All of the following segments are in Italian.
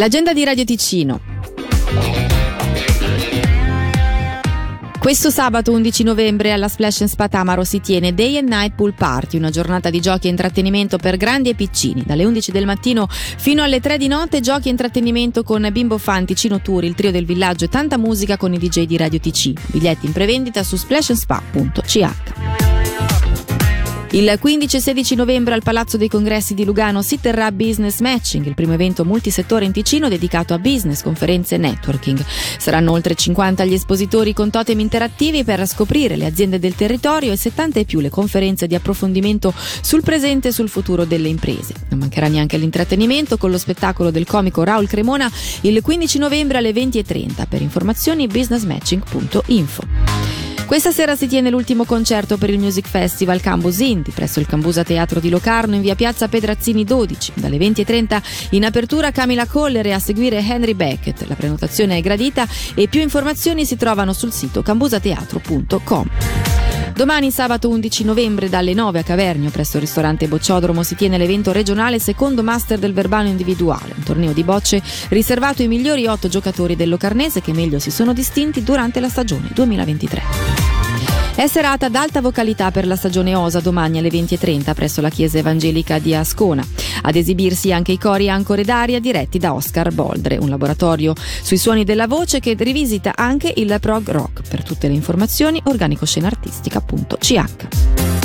L'agenda di Radio Ticino. Questo sabato 11 novembre alla Splash Spa Tamaro si tiene Day and Night Pool Party, una giornata di giochi e intrattenimento per grandi e piccini. Dalle 11 del mattino fino alle 3 di notte giochi e intrattenimento con Bimbo Fan, Ticino Tour, il trio del villaggio e tanta musica con i DJ di Radio Ticino. Biglietti in prevendita su splashandspa.ch. Il 15 e 16 novembre al Palazzo dei Congressi di Lugano si terrà Business Matching, il primo evento multisettore in Ticino dedicato a business, conferenze e networking. Saranno oltre 50 gli espositori con totem interattivi per scoprire le aziende del territorio e 70 e più le conferenze di approfondimento sul presente e sul futuro delle imprese. Non mancherà neanche l'intrattenimento con lo spettacolo del comico Raul Cremona il 15 novembre alle 20.30. Per informazioni businessmatching.info. Questa sera si tiene l'ultimo concerto per il Music Festival Cambus Indie presso il Cambusa Teatro di Locarno in via Piazza Pedrazzini 12. Dalle 20.30 in apertura Camila Coller e a seguire Henry Beckett. La prenotazione è gradita e più informazioni si trovano sul sito cambusateatro.com. Domani sabato 11 novembre dalle 9 a Cavernio presso il ristorante Bocciodromo si tiene l'evento regionale secondo master del verbano individuale, un torneo di bocce riservato ai migliori otto giocatori del Locarnese che meglio si sono distinti durante la stagione 2023. È serata ad alta vocalità per la stagione Osa domani alle 20.30 presso la chiesa evangelica di Ascona. Ad esibirsi anche i cori Ancore d'aria diretti da Oscar Boldre, un laboratorio sui suoni della voce che rivisita anche il prog rock. Per tutte le informazioni organicoscenartistica.ch.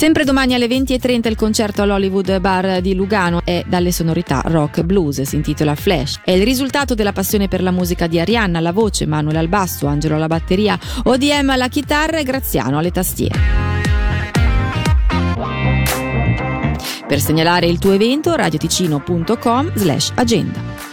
Sempre domani alle 20.30 il concerto all'Hollywood Bar di Lugano è dalle sonorità rock blues, si intitola Flash. È il risultato della passione per la musica di Arianna alla voce, Manuel al basso, Angelo alla batteria, ODM alla chitarra e Graziano alle tastiere. Per segnalare il tuo evento radioticino.com slash agenda.